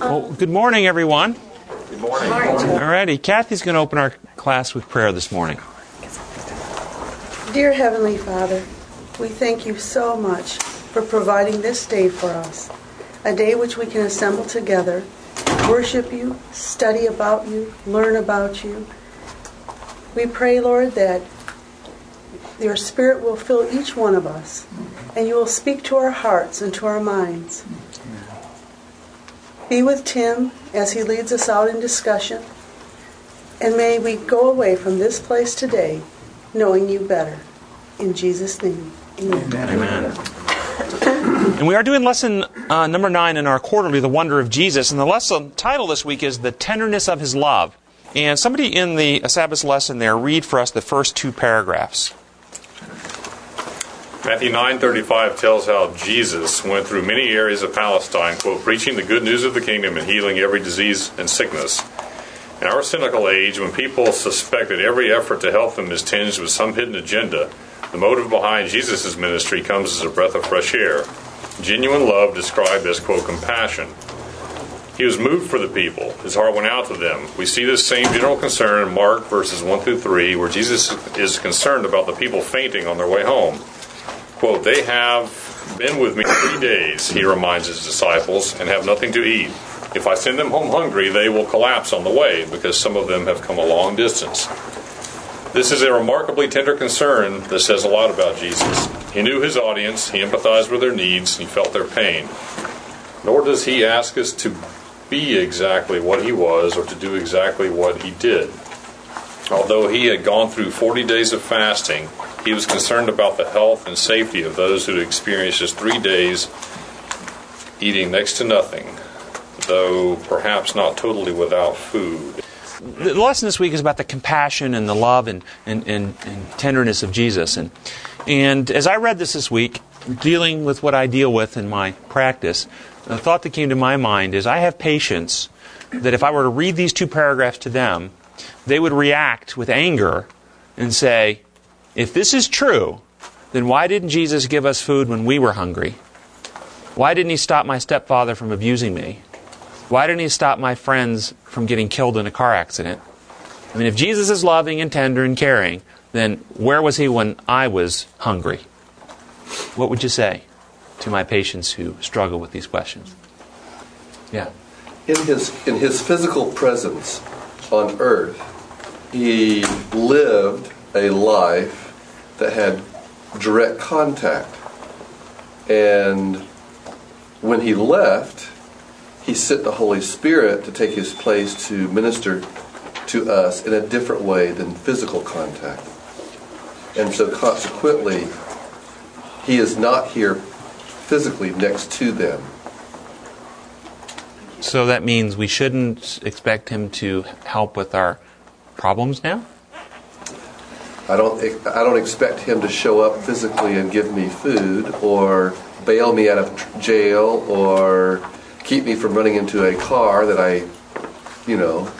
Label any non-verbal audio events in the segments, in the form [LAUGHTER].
Well, good morning, everyone. Good morning. All righty. Kathy's going to open our class with prayer this morning. Dear Heavenly Father, we thank you so much for providing this day for us, a day which we can assemble together, worship you, study about you, learn about you. We pray, Lord, that your Spirit will fill each one of us, and you will speak to our hearts and to our minds. Be with Tim as he leads us out in discussion, and may we go away from this place today knowing you better. In Jesus' name, amen. Amen. And we are doing lesson uh, number nine in our quarterly, The Wonder of Jesus. And the lesson title this week is The Tenderness of His Love. And somebody in the Sabbath lesson there read for us the first two paragraphs. Matthew 9:35 tells how Jesus went through many areas of Palestine, quote, preaching the good news of the kingdom and healing every disease and sickness. In our cynical age, when people suspect that every effort to help them is tinged with some hidden agenda, the motive behind Jesus' ministry comes as a breath of fresh air. Genuine love described as, quote, compassion. He was moved for the people. His heart went out to them. We see this same general concern in Mark verses 1 through 3, where Jesus is concerned about the people fainting on their way home. Quote, They have been with me three days, he reminds his disciples, and have nothing to eat. If I send them home hungry, they will collapse on the way, because some of them have come a long distance. This is a remarkably tender concern that says a lot about Jesus. He knew his audience, he empathized with their needs, he felt their pain. Nor does he ask us to be exactly what he was or to do exactly what he did. Although he had gone through 40 days of fasting, he was concerned about the health and safety of those who had experienced just three days eating next to nothing, though perhaps not totally without food. The lesson this week is about the compassion and the love and, and, and, and tenderness of Jesus. And, and as I read this this week, dealing with what I deal with in my practice, the thought that came to my mind is I have patients that if I were to read these two paragraphs to them, they would react with anger and say, if this is true, then why didn't Jesus give us food when we were hungry? Why didn't he stop my stepfather from abusing me? Why didn't he stop my friends from getting killed in a car accident? I mean, if Jesus is loving and tender and caring, then where was he when I was hungry? What would you say to my patients who struggle with these questions? Yeah. In his in his physical presence on earth, he lived a life that had direct contact. And when he left, he sent the Holy Spirit to take his place to minister to us in a different way than physical contact. And so consequently, he is not here physically next to them. So that means we shouldn't expect him to help with our problems now? I don't I don't expect him to show up physically and give me food or bail me out of jail or keep me from running into a car that I, you know,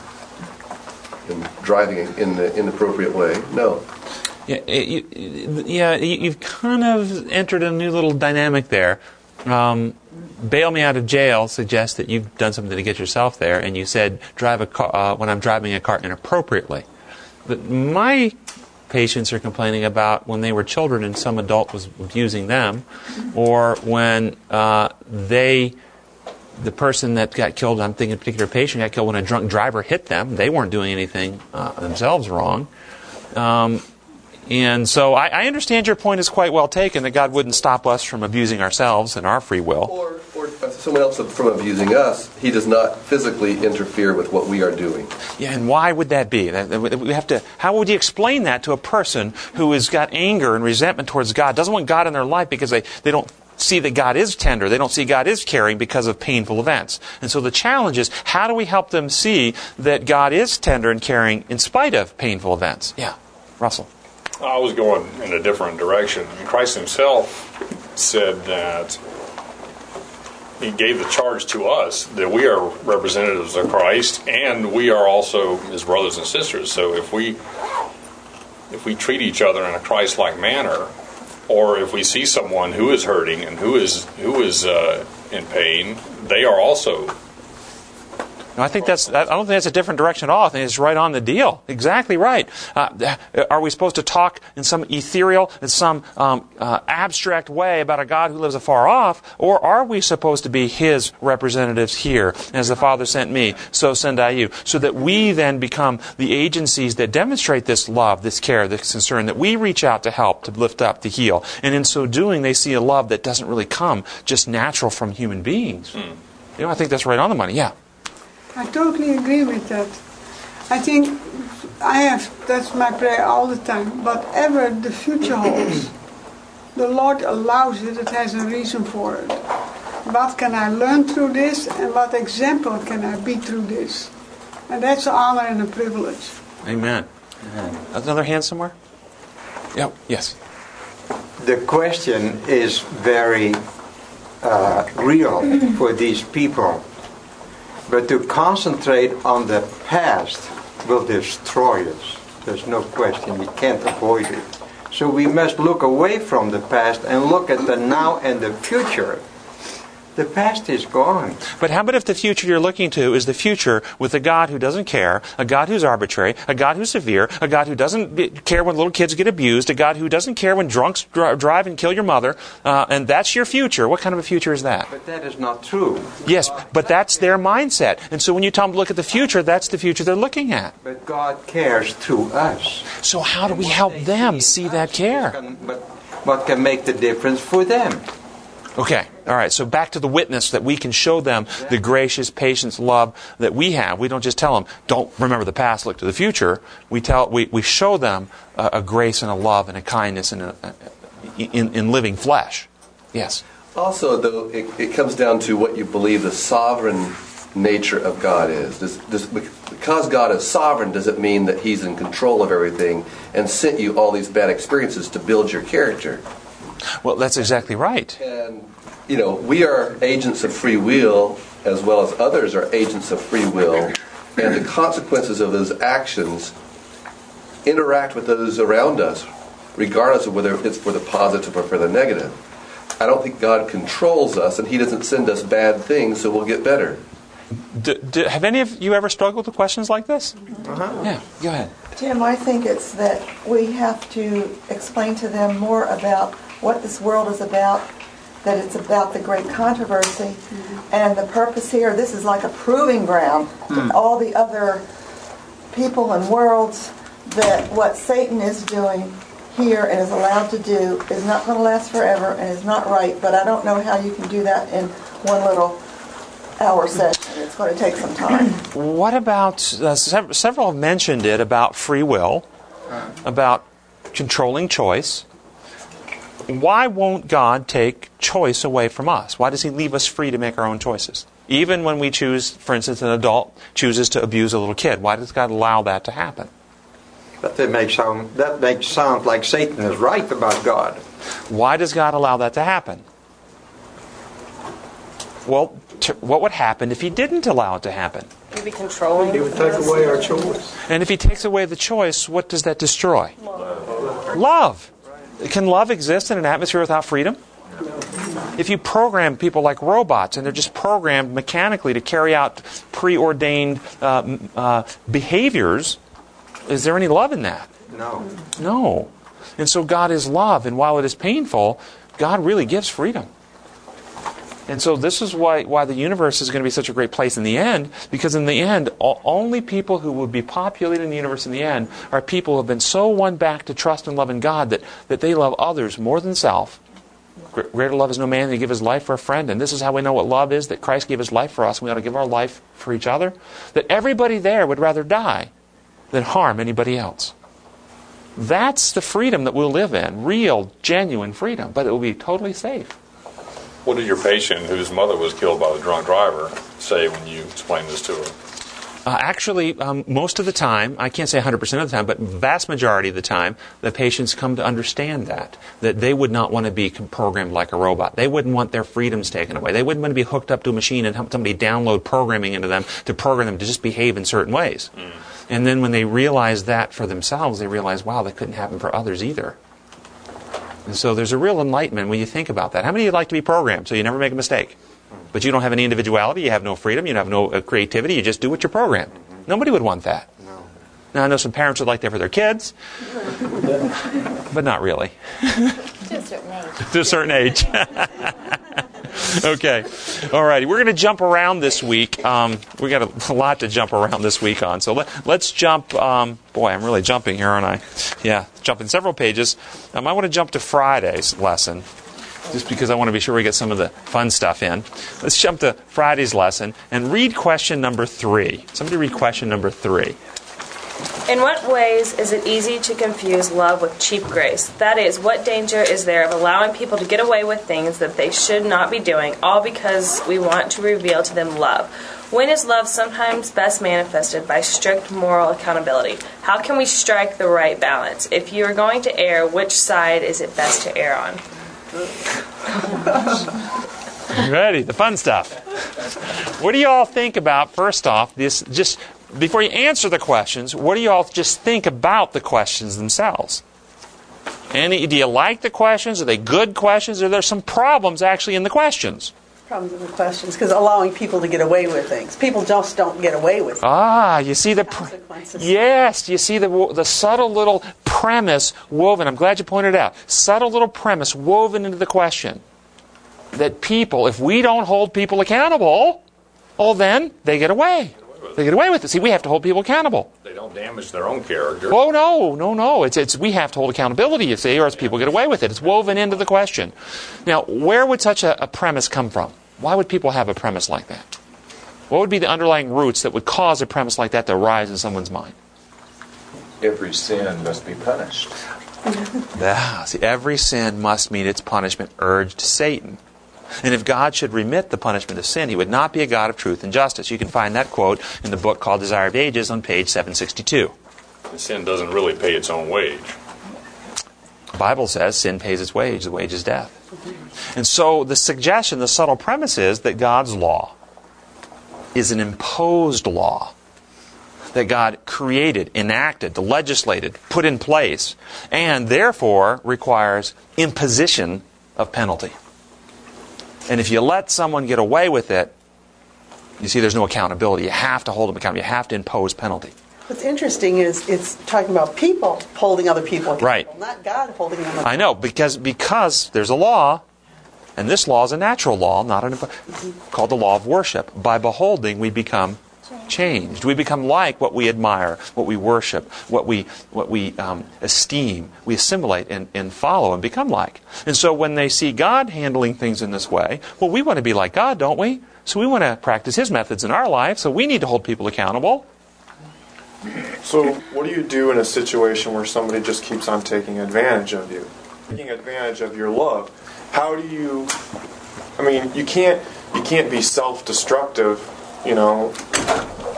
am driving in the inappropriate way. No. Yeah, you, yeah, you've kind of entered a new little dynamic there. Um, bail me out of jail suggests that you've done something to get yourself there, and you said drive a car uh, when I'm driving a car inappropriately. But my patients are complaining about when they were children and some adult was abusing them, or when uh, they, the person that got killed, I'm thinking a particular patient got killed when a drunk driver hit them. They weren't doing anything uh, themselves wrong. Um, and so I, I, understand your point is quite well taken that God wouldn't stop us from abusing ourselves and our free will. Or, someone else from abusing us, He does not physically interfere with what we are doing. Yeah, and why would that be? We have to. How would you explain that to a person who has got anger and resentment towards God, doesn't want God in their life because they, they don't see that God is tender. They don't see God is caring because of painful events. And so the challenge is how do we help them see that God is tender and caring in spite of painful events? Yeah, Russell. I was going in a different direction. I mean, Christ himself said that he gave the charge to us that we are representatives of Christ and we are also his brothers and sisters. So if we if we treat each other in a Christ-like manner, or if we see someone who is hurting and who is who is uh, in pain, they are also No, I think that's. I don't think that's a different direction at all. I think it's right on the deal. Exactly right. Uh, are we supposed to talk in some ethereal, in some um, uh, abstract way about a God who lives afar off, or are we supposed to be His representatives here, as the Father sent me, so send I you, so that we then become the agencies that demonstrate this love, this care, this concern, that we reach out to help, to lift up, to heal, and in so doing, they see a love that doesn't really come just natural from human beings. Mm. You know, I think that's right on the money. Yeah. I totally agree with that. I think I have, that's my prayer all the time. Whatever the future [CLEARS THROAT] holds, the Lord allows it, it has a reason for it. What can I learn through this and what example can I be through this? And that's an honor and a privilege. Amen. Amen. Another hand somewhere? Yeah, yes. The question is very uh, real for these people but to concentrate on the past will destroy us. There's no question. We can't avoid it. So we must look away from the past and look at the now and the future. The past is gone. But how about if the future you're looking to is the future with a God who doesn't care, a God who's arbitrary, a God who's severe, a God who doesn't care when little kids get abused, a God who doesn't care when drunks drive and kill your mother, uh, and that's your future? What kind of a future is that? But that is not true. Yes, but that's their mindset. And so when you tell them to look at the future, that's the future they're looking at. But God cares through us. So how do we help them see that care? but what can make the difference for them? Okay, all right, so back to the witness that we can show them the gracious patience, love that we have. We don't just tell them, don't remember the past, look to the future. We, tell, we, we show them a, a grace and a love and a kindness and a, a, in, in living flesh. Yes? Also, though, it, it, comes down to what you believe the sovereign nature of God is. Does, does, because God is sovereign, does it mean that He's in control of everything and sent you all these bad experiences to build your character? Well, that's exactly right. And, you know, we are agents of free will as well as others are agents of free will. And the consequences of those actions interact with those around us, regardless of whether it's for the positive or for the negative. I don't think God controls us, and He doesn't send us bad things so we'll get better. Do, do, have any of you ever struggled with questions like this? Uh-huh. Yeah, go ahead. Tim, I think it's that we have to explain to them more about what this world is about, that it's about the great controversy, mm-hmm. and the purpose here, this is like a proving ground mm. to all the other people and worlds that what Satan is doing here and is allowed to do is not going to last forever and is not right, but I don't know how you can do that in one little hour session. It's going to take some time. [CLEARS THROAT] What about, uh, several have mentioned it about free will, about controlling choice why won't God take choice away from us? Why does He leave us free to make our own choices? Even when we choose, for instance, an adult chooses to abuse a little kid, why does God allow that to happen? But that makes sound that makes sound like Satan is right about God. Why does God allow that to happen? Well, t- what would happen if He didn't allow it to happen? He'd be controlling. He would take away our choice. And if He takes away the choice, what does that destroy? Love. Love. Can love exist in an atmosphere without freedom? If you program people like robots and they're just programmed mechanically to carry out preordained uh, uh, behaviors, is there any love in that? No. No. And so God is love, and while it is painful, God really gives freedom. And so this is why, why the universe is going to be such a great place in the end, because in the end, only people who will be populating the universe in the end are people who have been so won back to trust and love in God that, that they love others more than self. Greater love is no man than to give his life for a friend. And this is how we know what love is that Christ gave his life for us, and we ought to give our life for each other. That everybody there would rather die than harm anybody else. That's the freedom that we'll live in real, genuine freedom, but it will be totally safe. What did your patient, whose mother was killed by the drunk driver, say when you explained this to her? Uh, actually, um, most of the time, I can't say 100% of the time, but vast majority of the time, the patients come to understand that. That they would not want to be programmed like a robot. They wouldn't want their freedoms taken away. They wouldn't want to be hooked up to a machine and have somebody download programming into them to program them to just behave in certain ways. Mm. And then when they realize that for themselves, they realize, wow, that couldn't happen for others either. And so there's a real enlightenment when you think about that. How many of you like to be programmed so you never make a mistake? But you don't have any individuality, you have no freedom, you don't have no uh, creativity, you just do what you're programmed. Nobody would want that. No. Now, I know some parents would like that for their kids, [LAUGHS] but not really. To a certain age. [LAUGHS] to a certain age. [LAUGHS] [LAUGHS] okay. All righty. We're going to jump around this week. Um, we got a, lot to jump around this week on. So let, us jump. Um, boy, I'm really jumping here, aren't I? Yeah, jumping several pages. Um, I want to jump to Friday's lesson. Just because I want to be sure we get some of the fun stuff in. Let's jump to Friday's lesson and read question number three. Somebody read question number three. In what ways is it easy to confuse love with cheap grace? That is, what danger is there of allowing people to get away with things that they should not be doing, all because we want to reveal to them love? When is love sometimes best manifested by strict moral accountability? How can we strike the right balance? If you are going to err, which side is it best to err on? Ready, the fun stuff. What do you all think about, first off, this just before you answer the questions, what do you all just think about the questions themselves? Any, do you like the questions? Are they good questions? Are there some problems actually in the questions? Problems in the questions because allowing people to get away with things. People just don't get away with Ah, you see the consequences. yes, you see the the subtle little premise woven. I'm glad you pointed it out. Subtle little premise woven into the question that people, if we don't hold people accountable, well then they get away. They get away with it. See, we have to hold people accountable. They don't damage their own character. Oh no, no, no! It's it's we have to hold accountability, you see, or else people get away with it. It's woven into the question. Now, where would such a, a premise come from? Why would people have a premise like that? What would be the underlying roots that would cause a premise like that to arise in someone's mind? Every sin must be punished. [LAUGHS] Ah, see, every sin must meet its punishment, urged Satan. And if God should remit the punishment of sin, he would not be a God of truth and justice. You can find that quote in the book called Desire of Ages on page 762. Sin doesn't really pay its own wage. The Bible says sin pays its wage, the wage is death. And so the suggestion, the subtle premise is that God's law is an imposed law that God created, enacted, legislated, put in place, and therefore requires imposition of penalty. And if you let someone get away with it, you see there's no accountability. You have to hold them accountable. You have to impose penalty. What's interesting is it's talking about people holding other people accountable, Right. not God holding them accountable. I know because because there's a law, and this law is a natural law, not an called the law of worship. By beholding, we become changed. We become like what we admire, what we worship, what we what we um, esteem. We assimilate and, and follow and become like. And so when they see God handling things in this way, well, we want to be like God, don't we? So we want to practice His methods in our life. So we need to hold people accountable. So, what do you do in a situation where somebody just keeps on taking advantage of you? Taking advantage of your love. How do you I mean, you can't you can't be self-destructive, you know.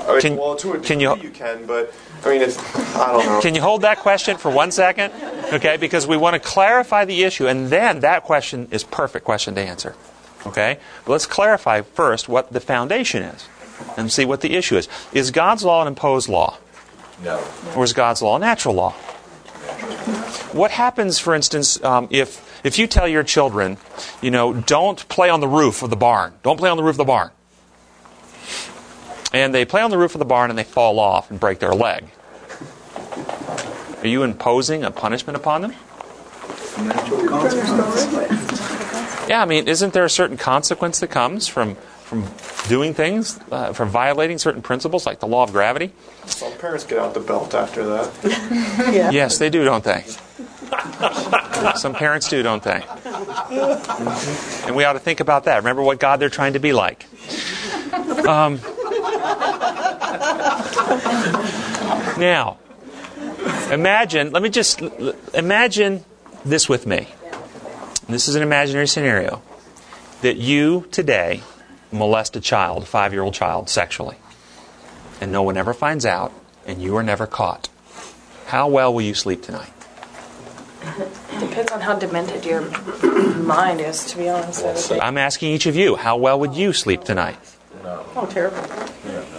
I mean, Can- well, to a degree can you- you can, but I mean, it's I don't know. Can you hold that question for one second? Okay, because we want to clarify the issue, and then that question is perfect question to answer. Okay, but let's clarify first what the foundation is, and see what the issue is. Is God's law an imposed law, No. or is God's law a natural law? What happens, for instance, um, if if you tell your children, you know, don't play on the roof of the barn, don't play on the roof of the barn, and they play on the roof of the barn and they fall off and break their leg? Are you imposing a punishment upon them? Yeah, I mean, isn't there a certain consequence that comes from from doing things, uh, from violating certain principles like the law of gravity? Some parents get out the belt after that. [LAUGHS] Yeah. Yes, they do, don't they? Some parents do, don't they? And we ought to think about that. Remember what God they're trying to be like. Um, [LAUGHS] now, imagine, let me just imagine this with me. This is an imaginary scenario that you today molest a child, a five year old child, sexually, and no one ever finds out, and you are never caught. How well will you sleep tonight? Depends on how demented your mind is, to be honest. I would think. I'm asking each of you, how well would you sleep tonight? Oh, terrible.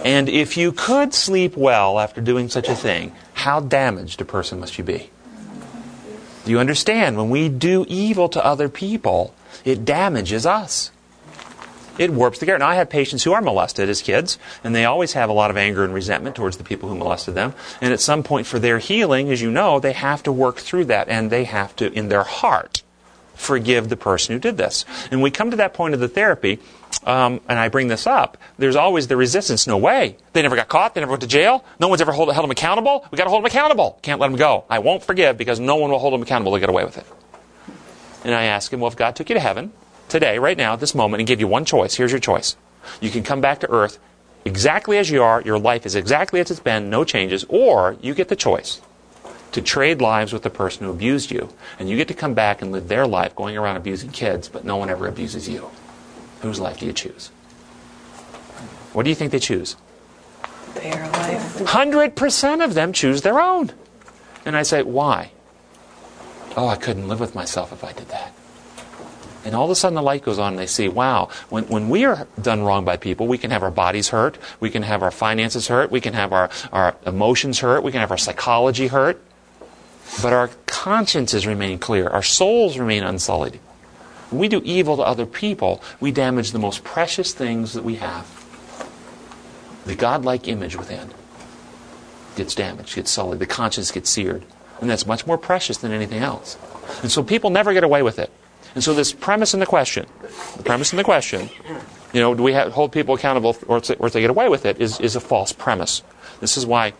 And if you could sleep well after doing such a thing, how damaged a person must you be? Do you understand? When we do evil to other people, it damages us. It warps the character. Now, I have patients who are molested as kids, and they always have a lot of anger and resentment towards the people who molested them. And at some point, for their healing, as you know, they have to work through that, and they have to, in their heart, forgive the person who did this. And we come to that point of the therapy, um, and I bring this up. There's always the resistance. No way. They never got caught. They never went to jail. No one's ever hold, held them accountable. We got to hold them accountable. Can't let them go. I won't forgive because no one will hold them accountable. They get away with it. And I ask him, well, if God took you to heaven today, right now, at this moment, and gave you one choice, here's your choice. You can come back to earth exactly as you are. Your life is exactly as it's been, no changes. Or you get the choice to trade lives with the person who abused you, and you get to come back and live their life going around abusing kids, but no one ever abuses you. Whose life do you choose? What do you think they choose? Their life. 100% of them choose their own. And I say, why? Oh, I couldn't live with myself if I did that. And all of a sudden the light goes on and they see, wow, when, when we are done wrong by people, we can have our bodies hurt, we can have our finances hurt, we can have our, our emotions hurt, we can have our psychology hurt, but our consciences remain clear, our souls remain unsullied. When we do evil to other people, we damage the most precious things that we have. The godlike image within gets damaged, gets sullied, the conscience gets seared. And that's much more precious than anything else. And so people never get away with it. And so this premise in the question, the premise in the question, you know, do we have, hold people accountable or, if they get away with it, is, is a false premise. This is why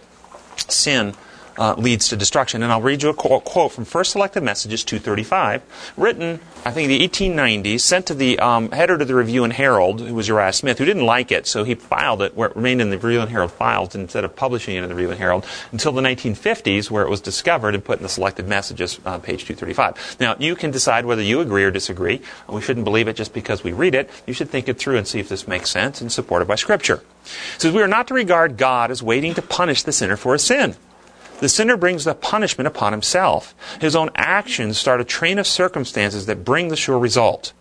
sin uh, leads to destruction. And I'll read you a quote, quote from First Selected Messages 235, written, I think, in the 1890s, sent to the um, header to the Review and Herald, who was Uriah Smith, who didn't like it, so he filed it where it remained in the Review and Herald files instead of publishing it in the Review and Herald until the 1950s, where it was discovered and put in the Selected Messages, uh, page 235. Now, you can decide whether you agree or disagree. We shouldn't believe it just because we read it. You should think it through and see if this makes sense and supported by Scripture. It says, We are not to regard God as waiting to punish the sinner for his sin. The sinner brings the punishment upon himself. His own actions start a train of circumstances that bring the sure result.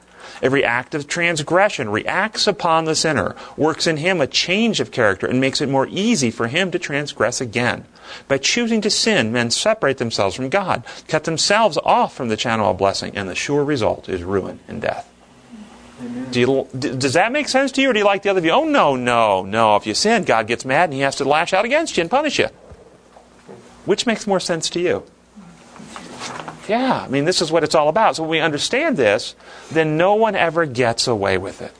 Every act of transgression reacts upon the sinner, works in him a change of character, and makes it more easy for him to transgress again. By choosing to sin, men separate themselves from God, cut themselves off from the channel of blessing, and the sure result is ruin and death. Do you, does that make sense to you, or do you like the other view? Oh, no, no, no. If you sin, God gets mad and he has to lash out against you and punish you. Which makes more sense to you? Yeah, I mean, this is what it's all about. So when we understand this, then no one ever gets away with it.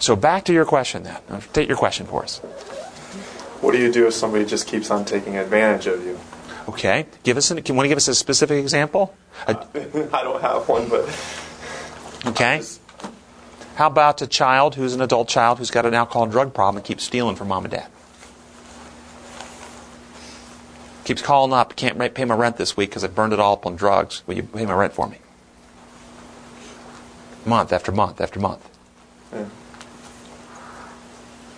So back to your question then. Take your question for us. What do you do if somebody just keeps on taking advantage of you? Okay. Give us an, can you want to give us a specific example? [LAUGHS] I don't have one, but. Okay. How about a child who's an adult child who's got an alcohol and drug problem and keeps stealing from mom and dad? Keeps calling up, can't pay my rent this week because I burned it all up on drugs. Will you pay my rent for me? Month after month after month. Yeah.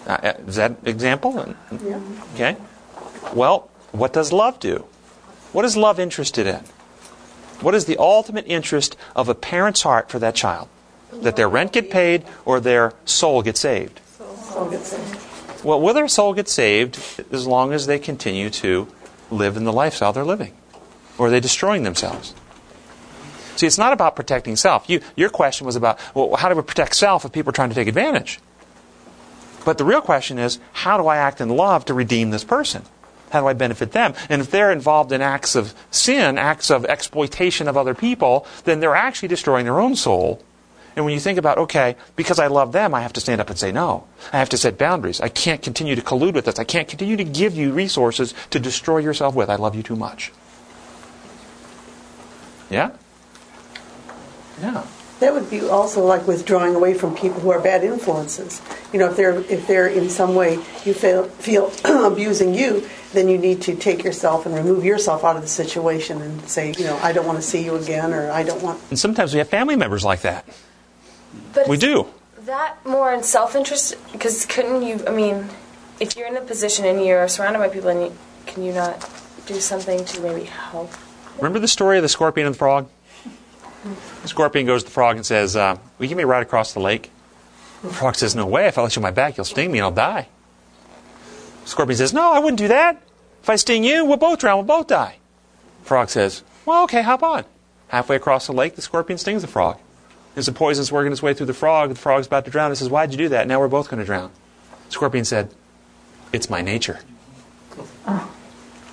Uh, is that example? Yeah. Okay. Well, what does love do? What is love interested in? What is the ultimate interest of a parent's heart for that child? That their rent get paid or their soul get saved? Soul gets saved. Well, will their soul get saved as long as they continue to live in the lifestyle they're living? Or are they destroying themselves? See, it's not about protecting self. You, your question was about, well, how do we protect self if people are trying to take advantage? But the real question is, how do I act in love to redeem this person? How do I benefit them? And if they're involved in acts of sin, acts of exploitation of other people, then they're actually destroying their own soul. And when you think about, okay, because I love them, I have to stand up and say no. I have to set boundaries. I can't continue to collude with this. I can't continue to give you resources to destroy yourself with. I love you too much. Yeah? Yeah. That would be also like withdrawing away from people who are bad influences. You know, if they're if they're in some way you feel feel [CLEARS THROAT] abusing you, then you need to take yourself and remove yourself out of the situation and say, you know, I don't want to see you again, or I don't want. And sometimes we have family members like that. But We do. That more in self interest? Because couldn't you, I mean, if you're in a position and you're surrounded by people, and you, can you not do something to maybe help? Remember the story of the scorpion and the frog? The scorpion goes to the frog and says, uh, Will you give me a ride across the lake? The frog says, No way. If I let you on my back, you'll sting me and I'll die. The Scorpion says, No, I wouldn't do that. If I sting you, we'll both drown, we'll both die. The Frog says, Well, okay, hop on. Halfway across the lake, the scorpion stings the frog. As the poison's working its way through the frog, the frog's about to drown. It says, Why'd you do that? Now we're both going to drown. Scorpion said, It's my nature.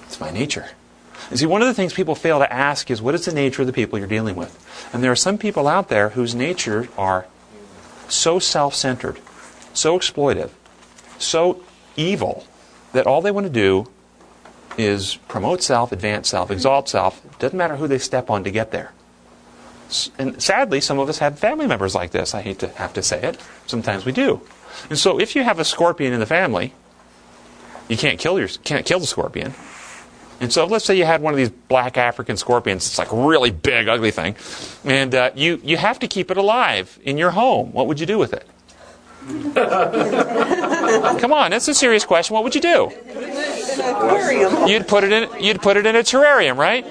It's my nature. And see, one of the things people fail to ask is what is the nature of the people you're dealing with? And there are some people out there whose nature are so self centered, so exploitive, so evil, that all they want to do is promote self, advance self, exalt self. Doesn't matter who they step on to get there. And sadly, some of us have family members like this. I hate to have to say it. Sometimes we do. And so if you have a scorpion in the family, you can't kill your can't kill the scorpion. And so let's say you had one of these black African scorpions. It's like a really big, ugly thing, and uh, you you have to keep it alive in your home. What would you do with it? [LAUGHS] Come on, that's a serious question. What would you do? You'd put it in. You'd put it in a terrarium, right?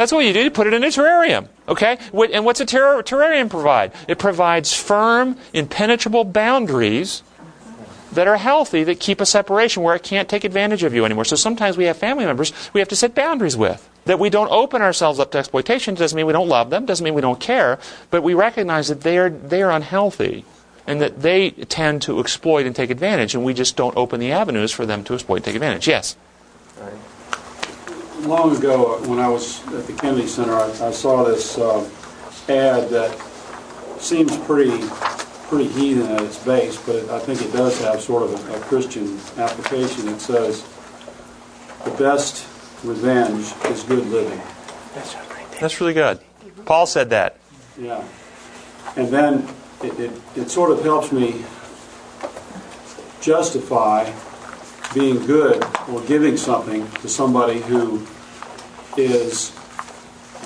That's what you do. You put it in a terrarium. Okay. And what's a terrar- terrarium provide? It provides firm, impenetrable boundaries that are healthy that keep a separation where it can't take advantage of you anymore. So sometimes we have family members we have to set boundaries with. That we don't open ourselves up to exploitation doesn't mean we don't love them, doesn't mean we don't care, but we recognize that they are they are unhealthy and that they tend to exploit and take advantage and we just don't open the avenues for them to exploit and take advantage. Yes. Long ago, uh, when I was at the Kennedy Center, I, I saw this uh, ad that seems pretty pretty heathen at its base, but it, I think it does have sort of a, a Christian application. It says, "The best revenge is good living." That's really good. Paul said that. Yeah, and then it, it, it sort of helps me justify being good or giving something to somebody who is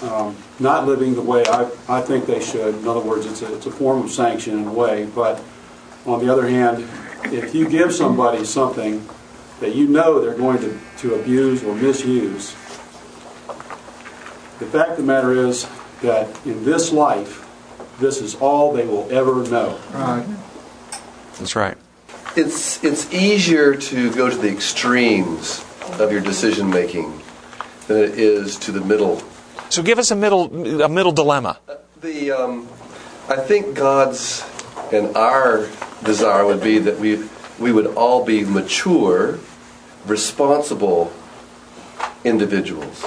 um, not living the way I, I think they should. In other words, it's a, it's a form of sanction in a way. But on the other hand, if you give somebody something that you know they're going to, to abuse or misuse, the fact of the matter is that in this life, this is all they will ever know. Right. That's right. It's it's easier to go to the extremes of your decision making than it is to the middle. So give us a middle a middle dilemma. The um, I think God's and our desire would be that we we would all be mature, responsible individuals.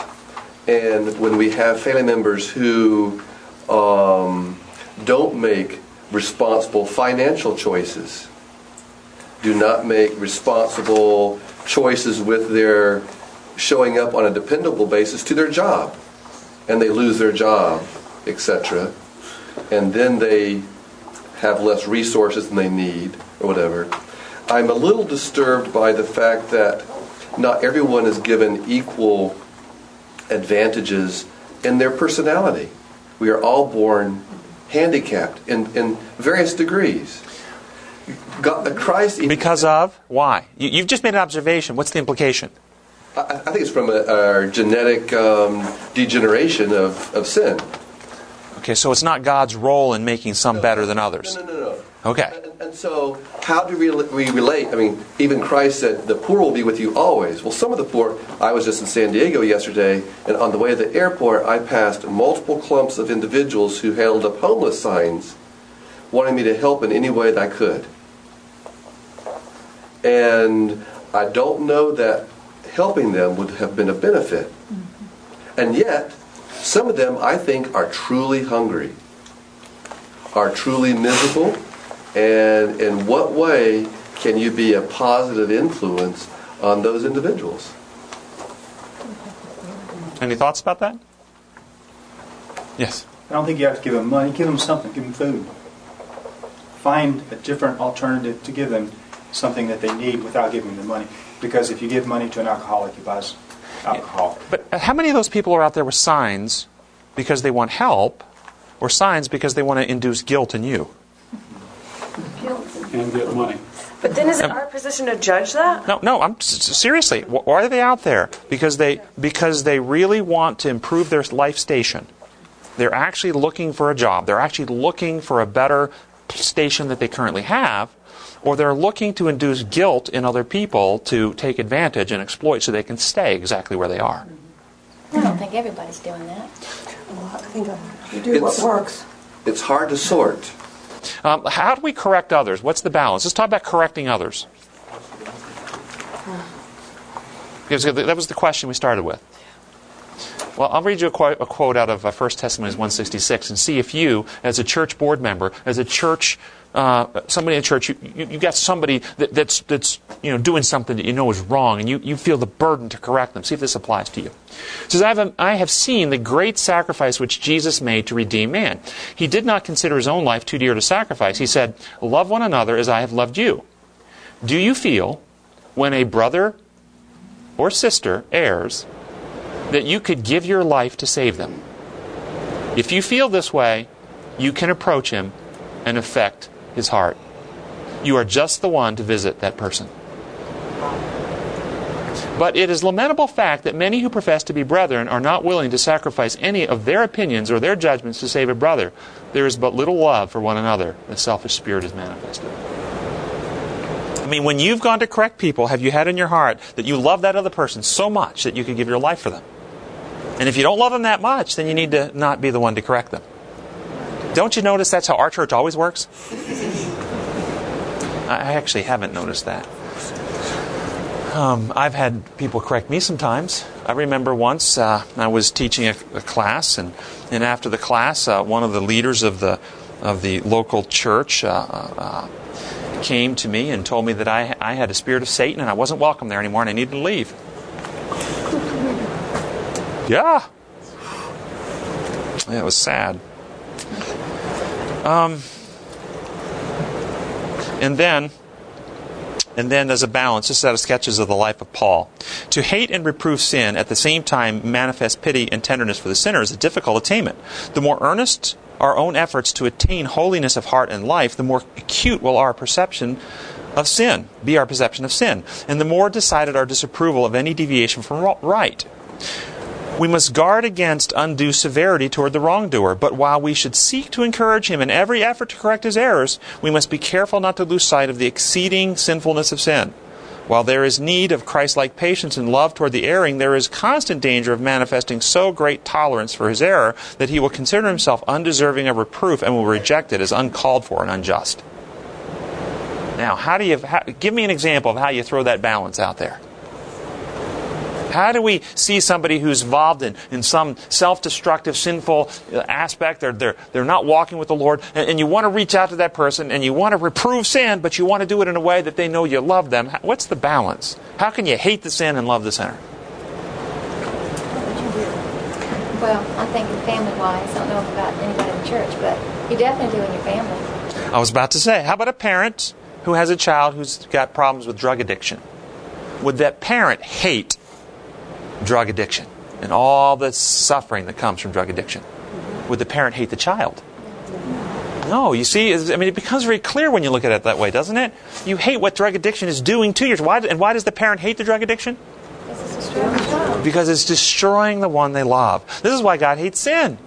And when we have family members who um, don't make responsible financial choices, do not make responsible choices with their showing up on a dependable basis to their job, and they lose their job, etc., and then they have less resources than they need, or whatever. I'm a little disturbed by the fact that not everyone is given equal advantages in their personality. We are all born handicapped in, in various degrees. God, Christ, Because of why? You, you've just made an observation. What's the implication? I, I think it's from a, our genetic um, degeneration of, of sin. Okay, so it's not God's role in making some better than others. No, no, no, no. Okay. And, and so, how do we, we relate? I mean, even Christ said, "The poor will be with you always." Well, some of the poor. I was just in San Diego yesterday, and on the way to the airport, I passed multiple clumps of individuals who held up homeless signs, wanting me to help in any way that I could. And I don't know that helping them would have been a benefit. Mm-hmm. And yet, some of them I think are truly hungry, are truly miserable, and in what way can you be a positive influence on those individuals? Any thoughts about that? Yes. I don't think you have to give them money. Give them something. Give them food. Find a different alternative to give them something that they need without giving them money. Because if you give money to an alcoholic, he buys alcohol. But uh, how many of those people are out there with signs because they want help, or signs because they want to induce guilt in you? Guilt. And get money. But then is it um, our position to judge that? No, no. I'm s- s- seriously. Why are they out there? Because they because they really want to improve their life station. They're actually looking for a job. They're actually looking for a better station that they currently have, or they're looking to induce guilt in other people to take advantage and exploit so they can stay exactly where they are. I don't think everybody's doing that. I think you do what It's- works. it's hard to sort. Um, how do we correct others? What's the balance? Let's talk about correcting others. Because that was the question we started with. Well, I'll read you a quote, a quote out of uh, 1 Testimonies 166 and see if you, as a church board member, as a church, uh, somebody in church, you, you, you got somebody that, that's, that's you know, doing something that you know is wrong and you, you feel the burden to correct them. See if this applies to you. It says, I have, I have seen the great sacrifice which Jesus made to redeem man. He did not consider his own life too dear to sacrifice. He said, Love one another as I have loved you. Do you feel when a brother or sister errs that you could give your life to save them. If you feel this way, you can approach him and affect his heart. You are just the one to visit that person. But it is lamentable fact that many who profess to be brethren are not willing to sacrifice any of their opinions or their judgments to save a brother. There is but little love for one another. The selfish spirit is manifested. I mean, when you've gone to correct people, have you had in your heart that you love that other person so much that you could give your life for them? And if you don't love them that much, then you need to not be the one to correct them. Don't you notice that's how our church always works? I actually haven't noticed that. Um, I've had people correct me sometimes. I remember once uh, I was teaching a, a, class, and, and after the class, uh, one of the leaders of the of the local church uh, uh came to me and told me that I, I had a spirit of Satan and I wasn't welcome there anymore and I needed to leave. Yeah. Yeah, it was sad. Um, and then, and then there's a balance. This is out of sketches of the life of Paul. To hate and reprove sin at the same time manifest pity and tenderness for the sinner is a difficult attainment. The more earnest our own efforts to attain holiness of heart and life, the more acute will our perception of sin be our perception of sin, and the more decided our disapproval of any deviation from right. We must guard against undue severity toward the wrongdoer, but while we should seek to encourage him in every effort to correct his errors, we must be careful not to lose sight of the exceeding sinfulness of sin. While there is need of Christ like patience and love toward the erring, there is constant danger of manifesting so great tolerance for his error that he will consider himself undeserving of reproof and will reject it as uncalled for and unjust. Now, how do you how, give me an example of how you throw that balance out there? How do we see somebody who's involved in, in some self destructive, sinful uh, aspect? They're, they're, they're not walking with the Lord, and, and you want to reach out to that person and you want to reprove sin, but you want to do it in a way that they know you love them. What's the balance? How can you hate the sin and love the sinner? Well, I think family wise, I don't know about anybody in church, but you definitely do in your family. I was about to say, how about a parent who has a child who's got problems with drug addiction? Would that parent hate drug addiction and all the suffering that comes from drug addiction? Would the parent hate the child? No, you see, I mean, it becomes very clear when you look at it that way, doesn't it? You hate what drug addiction is doing to you. Why, and why does the parent hate the drug addiction? Because it's destroying the one they love. This is why God hates sin.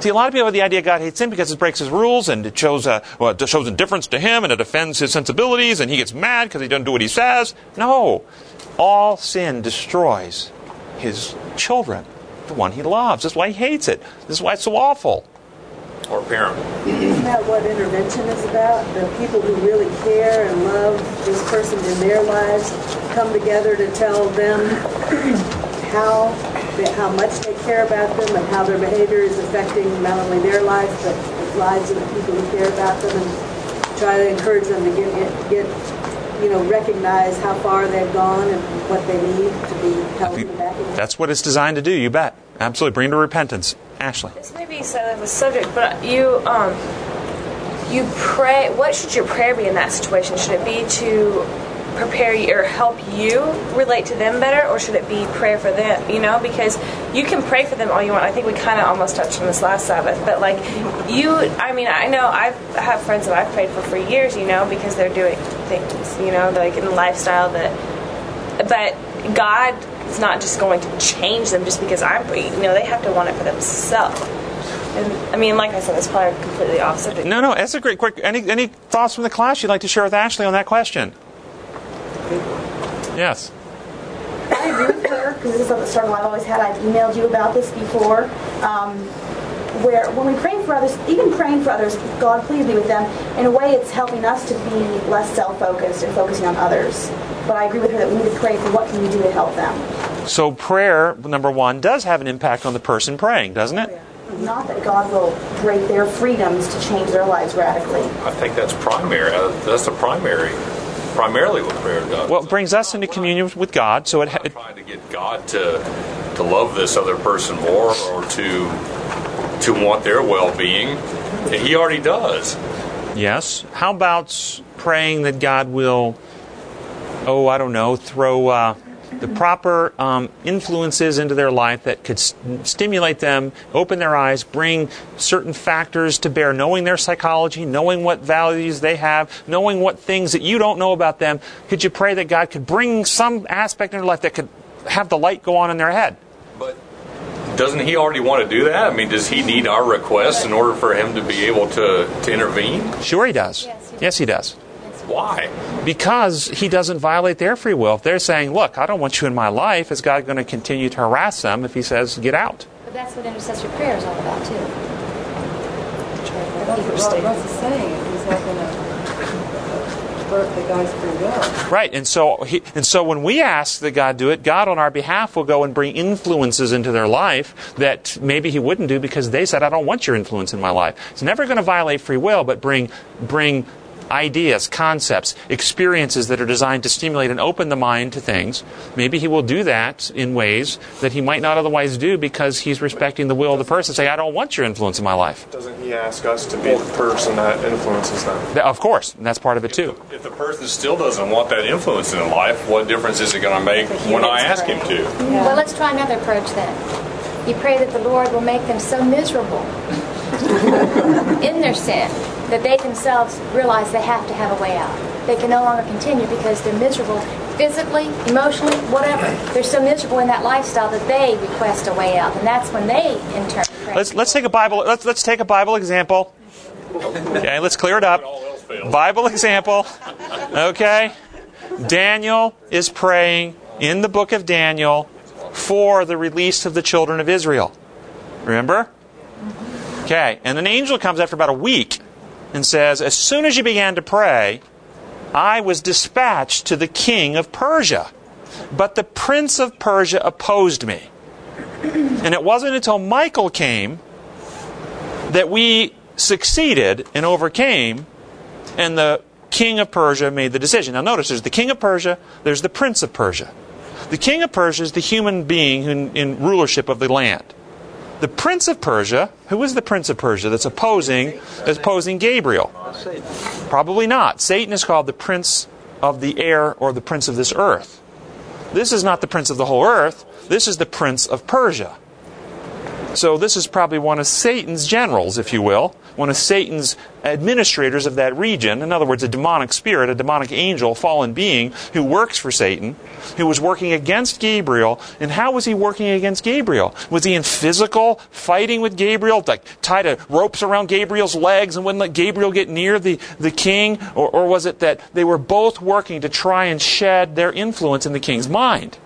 See, a lot of people have the idea God hates sin because it breaks his rules and it shows, uh, well, it shows indifference to him and it offends his sensibilities and he gets mad because he doesn't do what he says. No. All sin destroys his children, the one he loves. That's why he hates it. This is why it's so awful. Or parent. Isn't that what intervention is about? The people who really care and love this person in their lives come together to tell them how how much they care about them and how their behavior is affecting not only their lives but the lives of the people who care about them and try to encourage them to get get you know, recognize how far they've gone and what they need to be held back. That's what it's designed to do. You bet. Absolutely, bring to repentance. Ashley. This may be set of a subject, but you um, you pray. What should your prayer be in that situation? Should it be to prepare you or help you relate to them better, or should it be prayer for them? You know, because you can pray for them all you want. I think we kind of almost touched on this last Sabbath, but like you, I mean, I know I've, I have friends that I've prayed for for years, you know, because they're doing things, you know, like in the lifestyle that, but God is not just going to change them just because I'm, you know, they have to want it for themselves. And, I mean, like I said, it's probably completely off subject. No, no, that's a great quick. Any any thoughts from the class you'd like to share with Ashley on that question? Yes. I agree with her because this is a struggle I've always had. I've emailed you about this before. Um, where when we pray for others, even praying for others, God please be with them. In a way, it's helping us to be less self-focused and focusing on others. But I agree with her that we need to pray for what can we do to help them. So prayer, number one, does have an impact on the person praying, doesn't it? Not that God will break their freedoms to change their lives radically. I think that's primary. Uh, That's the primary, primarily what prayer does. Well, it brings us into communion with God. So it, ha- trying to get God to to love this other person more or to to want their well-being. He already does. yes. How about praying that God will, oh, I don't know, throw uh, the proper um, influences into their life that could s- stimulate them, open their eyes, bring certain factors to bear, knowing their psychology, knowing what values they have, knowing what things that you don't know about them. Could you pray that God could bring some aspect in their life that could have the light go on in their head? But doesn't he already want to do that? I mean, does he need our request in order for him to be able to, to intervene? Sure, he does. Yes, he does. Why? Because he doesn't violate their free will. If they're saying, Look, I don't want you in my life, is God going to continue to harass them if he says, Get out? But that's what intercessory prayer is all about, too. That's what Russ is saying. He's not going to the guy's free will. Right, and so he, and so when we ask that God do it, God on our behalf will go and bring influences into their life that maybe He wouldn't do because they said, "I don't want your influence in my life." It's never going to violate free will, but bring bring ideas, concepts, experiences that are designed to stimulate and open the mind to things. Maybe He will do that in ways that He might not otherwise do because He's respecting the will of the person. Say, "I don't want your influence in my life." Doesn't he ask us to be the person that influences them? Of course, and that's part of it too. If the person still doesn't want that influence in their life, what difference is it going to make when I ask him to? Well, let's try another approach then. You pray that the Lord will make them so miserable [LAUGHS] in their sin that they themselves realize they have to have a way out. They can no longer continue because they're miserable physically, emotionally, whatever. They're so miserable in that lifestyle that they request a way out, and that's when they, in turn, pray. Let's let's take a Bible. Let's let's take a Bible example. Okay, let's clear it up. Bible example. Okay, Daniel is praying in the book of Daniel for the release of the children of Israel. Remember? Mm-hmm. Okay, and an angel comes after about a week and says, As soon as you began to pray, I was dispatched to the king of Persia. But the prince of Persia opposed me. And it wasn't until Michael came that we succeeded and overcame, and the king of Persia made the decision. Now, notice there's the king of Persia, there's the prince of Persia. The king of Persia is the human being in, in rulership of the land. The prince of Persia, who is the prince of Persia that's opposing, that's opposing Gabriel? Probably not. Satan is called the prince of the air or the prince of this earth. This is not the prince of the whole earth. This is the prince of Persia. So this is probably one of Satan's generals, if you will, one of Satan's administrators of that region. In other words, a demonic spirit, a demonic angel, fallen being who works for Satan, who was working against Gabriel. And how was he working against Gabriel? Was he in physical fighting with Gabriel, like tied a ropes around Gabriel's legs and wouldn't let Gabriel get near the, the king? Or, or was it that they were both working to try and shed their influence in the king's mind?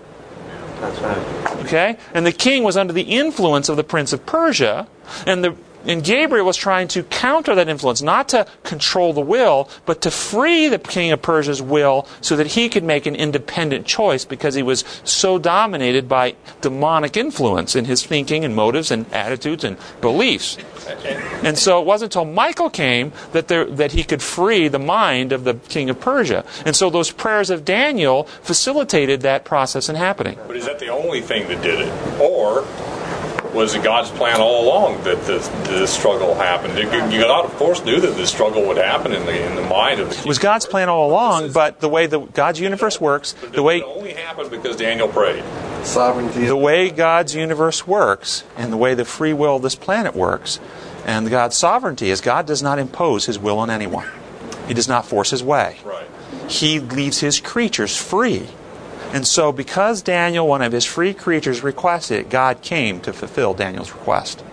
That's right. Okay? And the king was under the influence of the prince of Persia, and the and Gabriel was trying to counter that influence, not to control the will, but to free the king of Persia's will so that he could make an independent choice because he was so dominated by demonic influence in his thinking and motives and attitudes and beliefs. And so it wasn't until Michael came that, there, that he could free the mind of the king of Persia. And so those prayers of Daniel facilitated that process in happening. But is that the only thing that did it? Or was it God's plan all along that this, this struggle happened? You- you- God, of course, knew that this struggle would happen in the, in the mind of the It was God's plan all along, but the way the God's universe works, the way It only happened because Daniel prayed. Sovereignty. the way God's universe works, and the way the free will of this planet works, and God's sovereignty is God does not impose His will on anyone. He does not force His way. Right. He leaves His creatures free. And so, because Daniel, one of His free creatures, requested it, God came to fulfill Daniel's request.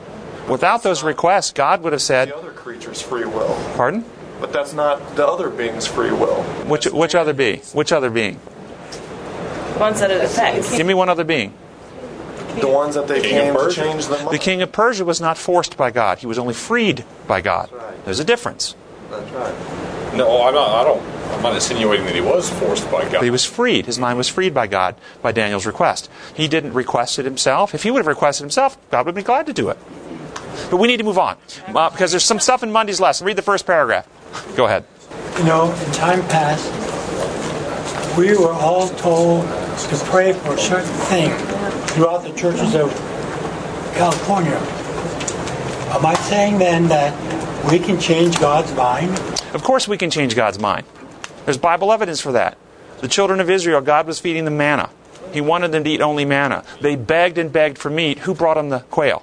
Without those requests, God would have said, The other creature's free will. "Pardon? But that's not the other being's free will. Which which other being? Which other being? Ones that it affects. Give me one other being. The ones that they King came to change the The king of Persia was not forced by God. He was only freed by God. There's a difference. That's right. No, I'm not. I don't. I'm not insinuating that he was forced by God. But he was freed. His mind was freed by God by Daniel's request. He didn't request it himself. If he would have requested himself, God would be glad to do it. But we need to move on uh, because there's some stuff in Monday's lesson. Read the first paragraph. Go ahead. You know, in time past, we were all told to pray for a certain thing throughout the churches of California. Am I saying then that we can change God's mind? Of course, we can change God's mind. There's Bible evidence for that. The children of Israel, God was feeding them manna. He wanted them to eat only manna. They begged and begged for meat. Who brought them the quail?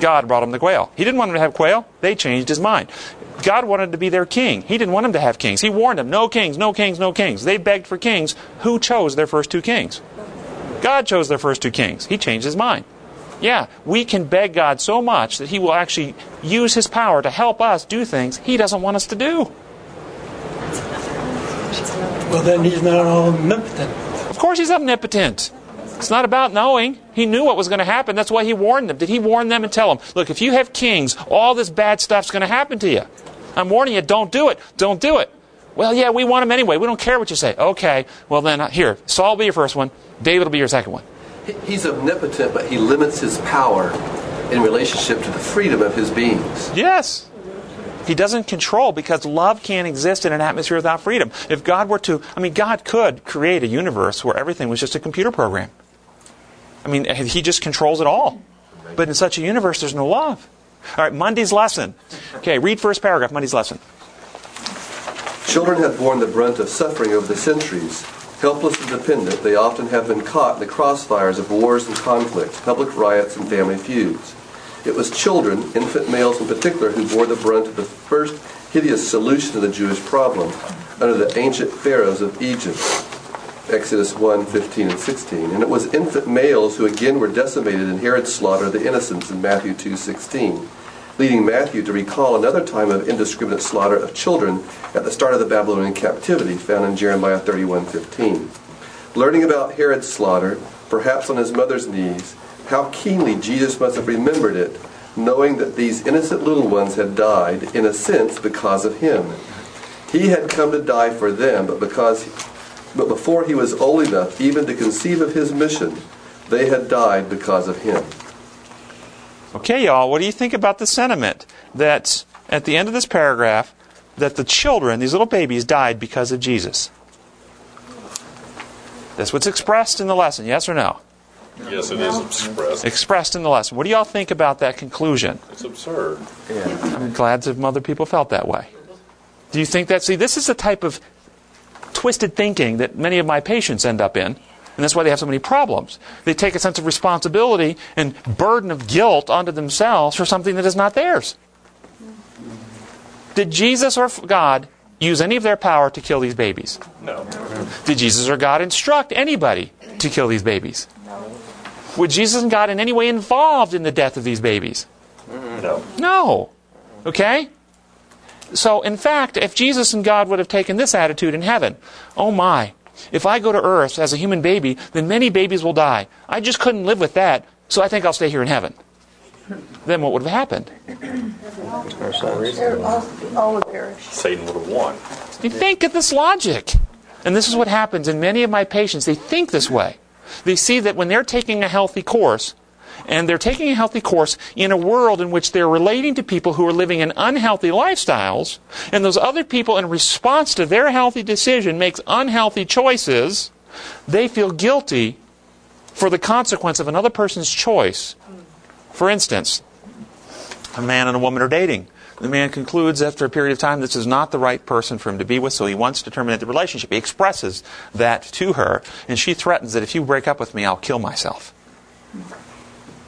God brought them the quail. He didn't want them to have quail. They changed his mind. God wanted to be their king. He didn't want them to have kings. He warned them, no kings, no kings, no kings. They begged for kings. Who chose their first two kings? God chose their first two kings. He changed his mind. Yeah, we can beg God so much that He will actually use His power to help us do things He doesn't want us to do. Well, then he's not omnipotent. Of course, He's omnipotent. It's not about knowing. He knew what was going to happen. That's why He warned them. Did He warn them and tell them, look, if you have kings, all this bad stuff's going to happen to you? I'm warning you, don't do it. Don't do it. Well, yeah, we want him anyway. We don't care what you say. Okay, well then, uh, here, Saul will be your first one. David will be your second one. He- He's omnipotent, but he limits his power in relationship to the freedom of his beings. Yes. He doesn't control because love can't exist in an atmosphere without freedom. If God were to, I mean, God could create a universe where everything was just a computer program. I mean, eh, He just controls it all. But in such a universe, there's no love. All right, Monday's lesson. Okay, read first paragraph, Monday's lesson. Children have borne the brunt of suffering over the centuries. Helpless and dependent, they often have been caught in the crossfires of wars and conflicts, public riots, and family feuds. It was children, infant males in particular, who bore the brunt of the first hideous solution to the Jewish problem under the ancient pharaohs of Egypt. Exodus 1, 15 and 16. And it was infant males who again were decimated in Herod's slaughter of the innocents in Matthew 2, 16, leading Matthew to recall another time of indiscriminate slaughter of children at the start of the Babylonian captivity found in Jeremiah 31, 15. Learning about Herod's slaughter, perhaps on his mother's knees, how keenly Jesus must have remembered it, knowing that these innocent little ones had died, in a sense, because of him. He had come to die for them, but because but before he was old enough even to conceive of his mission, they had died because of him. Okay, y'all, what do you think about the sentiment that at the end of this paragraph that the children, these little babies, died because of Jesus? That's what's expressed in the lesson, yes or no? Yes, it is expressed. Expressed in the lesson. What do y'all think about that conclusion? It's absurd. I'm glad some other people felt that way. Do you think that? See, this is the type of twisted thinking that many of my patients end up in. And that's why they have so many problems. They take a sense of responsibility and burden of guilt onto themselves for something that is not theirs. Did Jesus or God use any of their power to kill these babies? No. Did Jesus or God instruct anybody to kill these babies? No. Were Jesus and God in any way involved in the death of these babies? No. No. Okay? So, in fact, if Jesus and God would have taken this attitude in heaven, oh my, if I go to earth as a human baby, then many babies will die. I just couldn't live with that, so I think I'll stay here in heaven. Then what would have happened? All, all would perish. Satan would have won. You think of this logic. And this is what happens in many of my patients. They think this way. They see that when they're taking a healthy course, and they're taking a healthy course in a world in which they're relating to people who are living in unhealthy lifestyles, and those other people, in response to their healthy decision, makes unhealthy choices, they feel guilty for the consequence of another person's choice. For instance, a man and a woman are dating. The man concludes after a period of time this is not the right person for him to be with, so he wants to terminate the relationship. He expresses that to her, and she threatens that if you break up with me, I'll kill myself.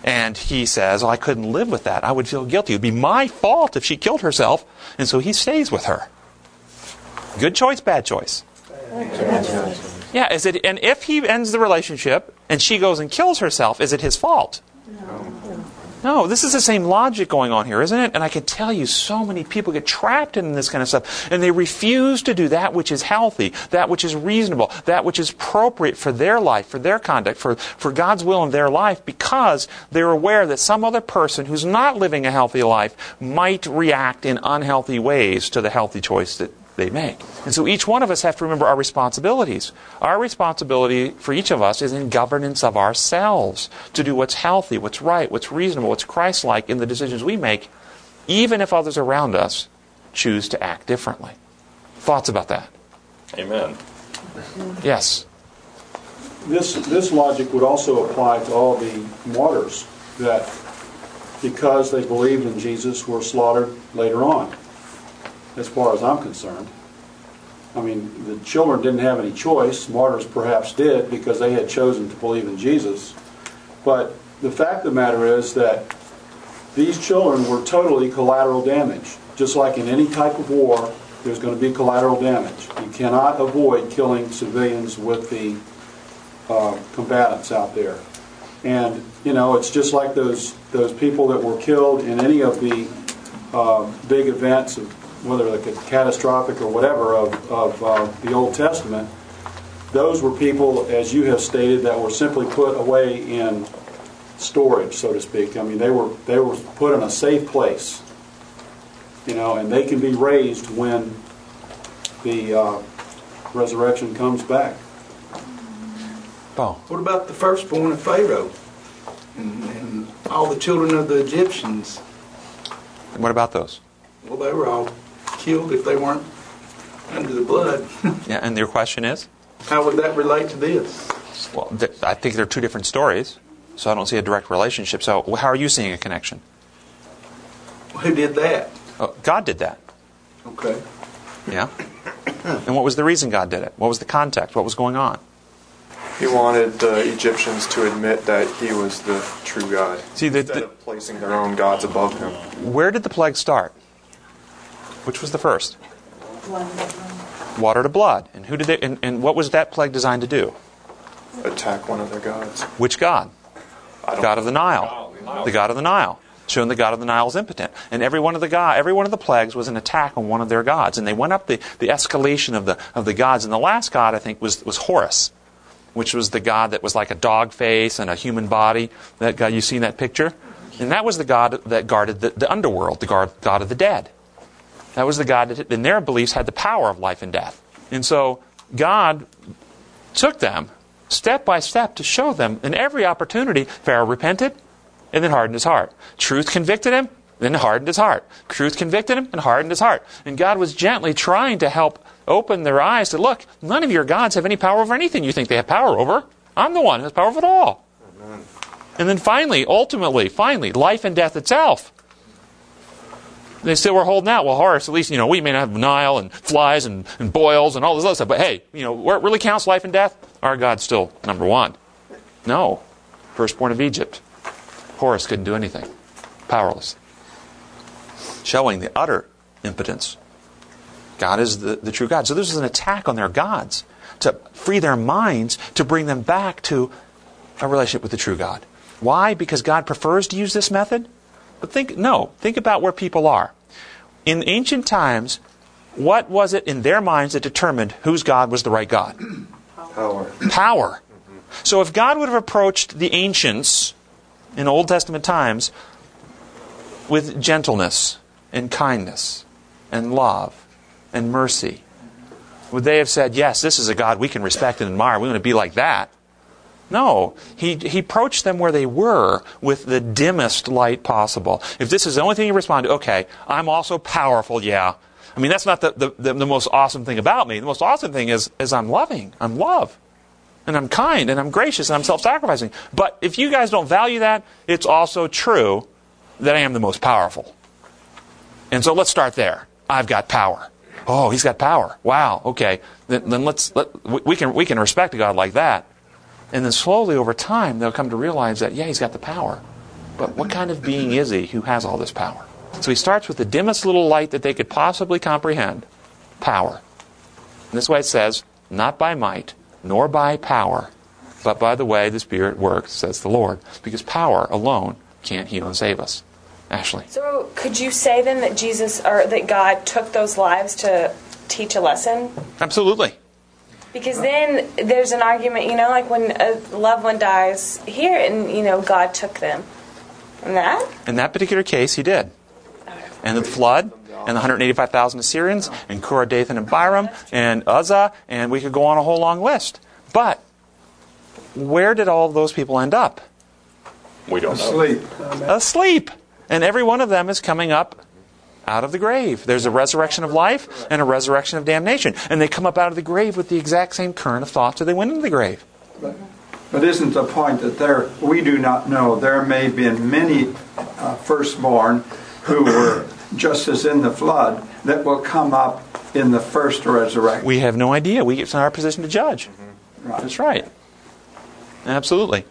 And he says, oh, I couldn't live with that. I would feel guilty. It would be my fault if she killed herself. And so he stays with her. Good choice, bad choice. Yeah, is it and if he ends the relationship and she goes and kills herself, is it his fault? No, this is the same logic going on here, isn't it? And I can tell you so many people get trapped in this kind of stuff and they refuse to do that which is healthy, that which is reasonable, that which is appropriate for their life, for their conduct, for, for God's will in their life because they're aware that some other person who's not living a healthy life might react in unhealthy ways to the healthy choice that they make. And so each one of us have to remember our responsibilities. Our responsibility for each of us is in governance of ourselves to do what's healthy, what's right, what's reasonable, what's Christ like in the decisions we make, even if others around us choose to act differently. Thoughts about that? Amen. Yes. This, this logic would also apply to all the martyrs that, because they believed in Jesus, were slaughtered later on, as far as I'm concerned. I mean, the children didn't have any choice. Martyrs perhaps did because they had chosen to believe in Jesus. But the fact of the matter is that these children were totally collateral damage. Just like in any type of war, there's going to be collateral damage. You cannot avoid killing civilians with the uh, combatants out there. And, you know, it's just like those, those people that were killed in any of the uh, big events, of, whether they're catastrophic or whatever, of, of uh, the Old Testament. Those were people, as you have stated, that were simply put away in storage, so to speak. I mean, they were they were put in a safe place, you know, and they can be raised when the uh, resurrection comes back. Paul. What about the firstborn of Pharaoh and, and all the children of the Egyptians? What about those? Well, they were all killed if they weren't under the blood. [LAUGHS] Yeah, and your question is? How would that relate to this? Well, th- I think they're two different stories, so I don't see a direct relationship. So, how are you seeing a connection? Who did that? Oh, God did that. Okay. Yeah. [COUGHS] And what was the reason God did it? What was the context? What was going on? He wanted the Egyptians to admit that he was the true God. See, the, instead of placing their own gods above him. Where did the plague start? Which was the first? Water to blood. And who did they? And, and what was that plague designed to do? Attack one of their gods. Which God? God of the Nile. The God of the Nile. Showing the God of the Nile is impotent. And every one of the god, every one of the plagues was an attack on one of their gods. And they went up the, the escalation of the of the gods. And the last god, I think, was, was Horus, which was the god that was like a dog face and a human body. That god you seen that picture? And that was the god that guarded the, the underworld, the god, god of the dead. That was the God that, in their beliefs, had the power of life and death. And so God took them step by step to show them in every opportunity. Pharaoh repented and then hardened his heart. Truth convicted him, then hardened his heart. Truth convicted him and hardened his heart. And God was gently trying to help open their eyes to look, none of your gods have any power over anything you think they have power over. I'm the one who has power over it all. Amen. And then finally, ultimately, finally, life and death itself. They still were holding out. Well, Horus, at least, you know, we may not have Nile and flies and, and boils and all this other stuff, but hey, you know, where it really counts life and death, our God's still number one. No. Firstborn of Egypt. Horus couldn't do anything. Powerless. Showing the utter impotence. God is the, the true God. So this is an attack on their gods to free their minds to bring them back to a relationship with the true God. Why? Because God prefers to use this method? But think, no, think about where people are. In ancient times, what was it in their minds that determined whose God was the right God? Power. Power. So if God would have approached the ancients in Old Testament times with gentleness and kindness and love and mercy, would they have said, Yes, this is a God we can respect and admire. We want to be like that? No, he, he approached them where they were with the dimmest light possible. If this is the only thing you respond to, okay, I'm also powerful, yeah. I mean, that's not the, the, the, the most awesome thing about me. The most awesome thing is, is I'm loving, I'm love, and I'm kind, and I'm gracious, and I'm self sacrificing. But if you guys don't value that, it's also true that I am the most powerful. And so let's start there. I've got power. Oh, he's got power. Wow, okay. Then, then let's, let, we, can, we can respect a God like that. And then slowly over time, they'll come to realize that, yeah, he's got the power. But what kind of being is he who has all this power? So he starts with the dimmest little light that they could possibly comprehend power. And this way it says, not by might, nor by power, but by the way the Spirit works, says the Lord. Because power alone can't heal and save us. Ashley. So could you say then that Jesus or that God took those lives to teach a lesson? Absolutely. Because then there's an argument, you know, like when a loved one dies here and, you know, God took them. And that? In that particular case, he did. And the flood, and the 185,000 Assyrians, and Korah, Dathan, and Abiram, and Uzzah, and we could go on a whole long list. But where did all of those people end up? We don't know. Asleep. Asleep. And every one of them is coming up out of the grave. There's a resurrection of life and a resurrection of damnation. And they come up out of the grave with the exact same current of thoughts that they went into the grave. But isn't the point that there we do not know there may have been many uh, firstborn who were just as in the flood that will come up in the first resurrection? We have no idea. We it's not our position to judge. That's right. Absolutely.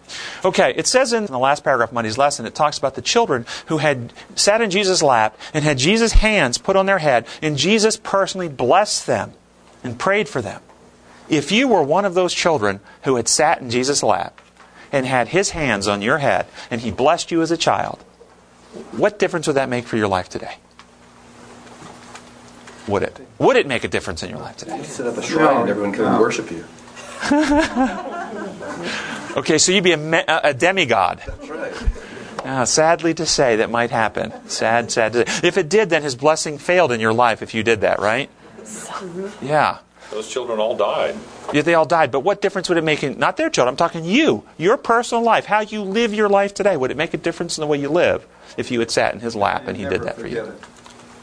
Okay, it says in the last paragraph of Monday's lesson, it talks about the children who had sat in Jesus' lap and had Jesus' hands put on their head, and Jesus personally blessed them and prayed for them. If you were one of those children who had sat in Jesus' lap and had his hands on your head, and he blessed you as a child, what difference would that make for your life today? Would it? Would it make a difference in your life today? Sit at the shrine and everyone can worship you. [LAUGHS] Okay, so you'd be a, me- a demigod. That's right. Ah, sadly to say, that might happen. Sad, sad to say. If it did, then his blessing failed in your life if you did that, right? Yeah. Those children all died. Yeah, they all died. But what difference would it make in, not their children, I'm talking you, your personal life, how you live your life today? Would it make a difference in the way you live if you had sat in his lap and he did that for you?